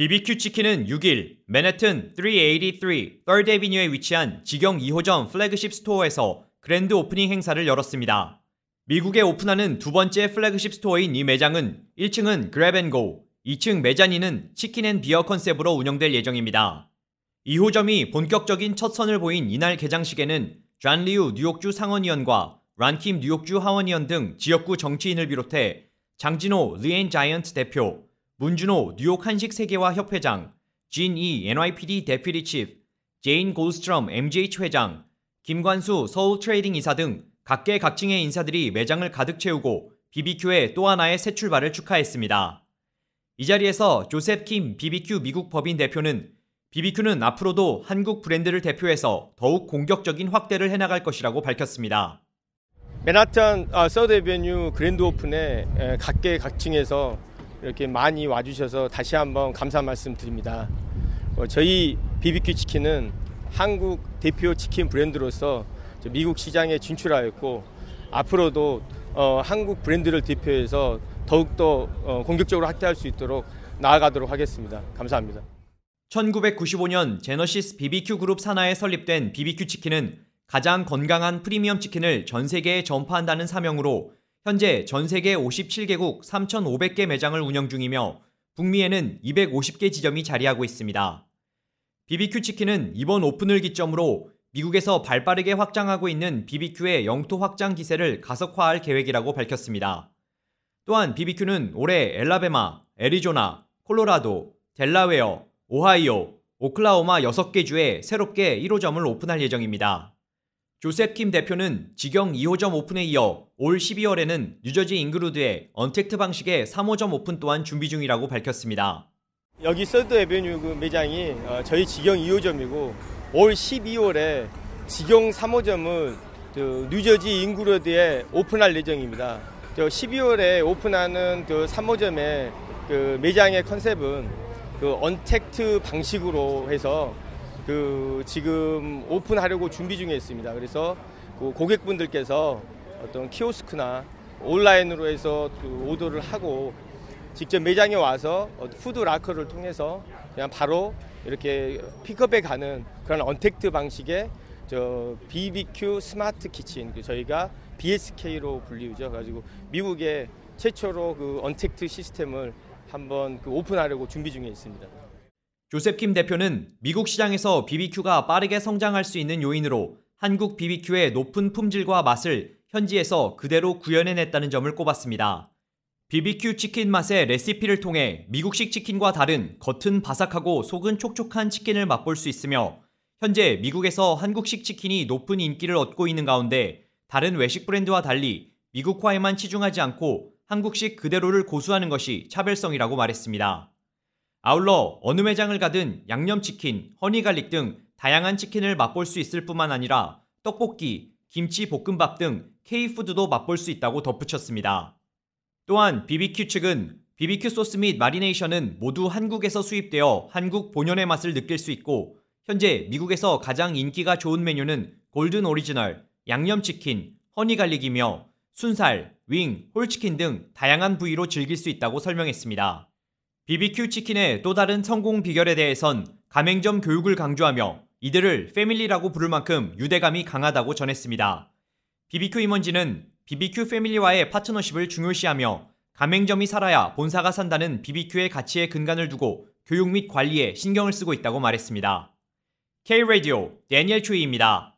BBQ 치킨은 6일 맨해튼 383 3rd Avenue에 위치한 직영 2호점 flagship store에서 grand opening 행사를 열었습니다. 미국에 오픈하는 두 번째 flagship store인 이 매장은 1층은 grab and go, 2층 mezzanine은 chicken and beer 컨셉으로 운영될 예정입니다. 2호점이 본격적인 첫 선을 보인 이날 개장식에는 존 리우 뉴욕주 상원의원과 론 킴 뉴욕주 하원의원 등 지역구 정치인을 비롯해 장진호 리엔 자이언트 대표, 문준호 뉴욕 한식 세계화 협회장, 진 이 NYPD deputy chief, 제인 골스트럼 MGH 회장, 김관수 서울 트레이딩 이사 등 각계각층의 인사들이 매장을 가득 채우고 BBQ의 또 하나의 새 출발을 축하했습니다. 이 자리에서 조셉 킴 BBQ 미국 법인 대표는 BBQ는 앞으로도 한국 브랜드를 대표해서 더욱 공격적인 확대를 해나갈 것이라고 밝혔습니다. 맨하탄 아, 서드 Avenue grand open에 에, 각계각층에서 이렇게 많이 와주셔서 다시 한번 감사 말씀 드립니다. 어, 저희 BBQ 치킨은 한국 대표 치킨 브랜드로서 미국 시장에 진출하였고 앞으로도 어, 한국 브랜드를 대표해서 더욱더 어, 공격적으로 확대할 수 있도록 나아가도록 하겠습니다. 감사합니다. 1995년 제너시스 BBQ 그룹 산하에 설립된 BBQ 치킨은 가장 건강한 프리미엄 치킨을 전 세계에 전파한다는 사명으로 현재 전 세계 57개국 3,500개 매장을 운영 중이며 북미에는 250개 지점이 자리하고 있습니다. BBQ 치킨은 이번 오픈을 기점으로 미국에서 발 빠르게 확장하고 있는 BBQ의 영토 확장 기세를 가속화할 계획이라고 밝혔습니다. 또한 BBQ는 올해 엘라베마, 애리조나, 콜로라도, 델라웨어, 오하이오, 오클라호마 6개 주에 새롭게 1호점을 오픈할 예정입니다. 조셉 킴 대표는 직영 2호점 오픈에 이어 올 12월에는 뉴저지 잉글우드에 언택트 방식의 3호점 오픈 또한 준비 중이라고 밝혔습니다. 여기 Third Avenue 그 매장이 어, 저희 직영 2호점이고 올 12월에 직영 3호점을 그 뉴저지 잉글우드에 오픈할 예정입니다. 12월에 오픈하는 그 3호점의 그 매장의 컨셉은 그 언택트 방식으로 해서 그 지금 오픈하려고 준비 중에 있습니다. 그래서 그 고객분들께서 어떤 키오스크나 온라인으로 해서 그 오더를 하고 직접 매장에 와서 food locker를 통해서 그냥 바로 이렇게 픽업해 가는 그런 언택트 방식의 저 BBQ Smart Kitchen 그 저희가 BSK로 불리우죠. 가지고 미국의 최초로 그 언택트 시스템을 한번 그 오픈하려고 준비 중에 있습니다. 조셉 킴 대표는 미국 시장에서 BBQ가 빠르게 성장할 수 있는 요인으로 한국 BBQ의 높은 품질과 맛을 현지에서 그대로 구현해냈다는 점을 꼽았습니다. BBQ 치킨 맛의 레시피를 통해 미국식 치킨과 다른 겉은 바삭하고 속은 촉촉한 치킨을 맛볼 수 있으며 현재 미국에서 한국식 치킨이 높은 인기를 얻고 있는 가운데 다른 외식 브랜드와 달리 미국화에만 치중하지 않고 한국식 그대로를 고수하는 것이 차별성이라고 말했습니다. 아울러 어느 매장을 가든 양념치킨, honey garlic 등 다양한 치킨을 맛볼 수 있을 뿐만 아니라 떡볶이, 김치 볶음밥 등 K-food도 맛볼 수 있다고 덧붙였습니다. 또한 BBQ 측은 BBQ 소스 및 marination은 모두 한국에서 수입되어 한국 본연의 맛을 느낄 수 있고 현재 미국에서 가장 인기가 좋은 메뉴는 golden original, 양념치킨, honey garlic이며 순살, wing, whole치킨 등 다양한 부위로 즐길 수 있다고 설명했습니다. BBQ 치킨의 또 다른 성공 비결에 대해선 가맹점 교육을 강조하며 이들을 패밀리라고 부를 만큼 유대감이 강하다고 전했습니다. BBQ 임원진은 BBQ 패밀리와의 파트너십을 중요시하며 가맹점이 살아야 본사가 산다는 BBQ의 가치에 근간을 두고 교육 및 관리에 신경을 쓰고 있다고 말했습니다. K-Radio 데니엘 추이입니다.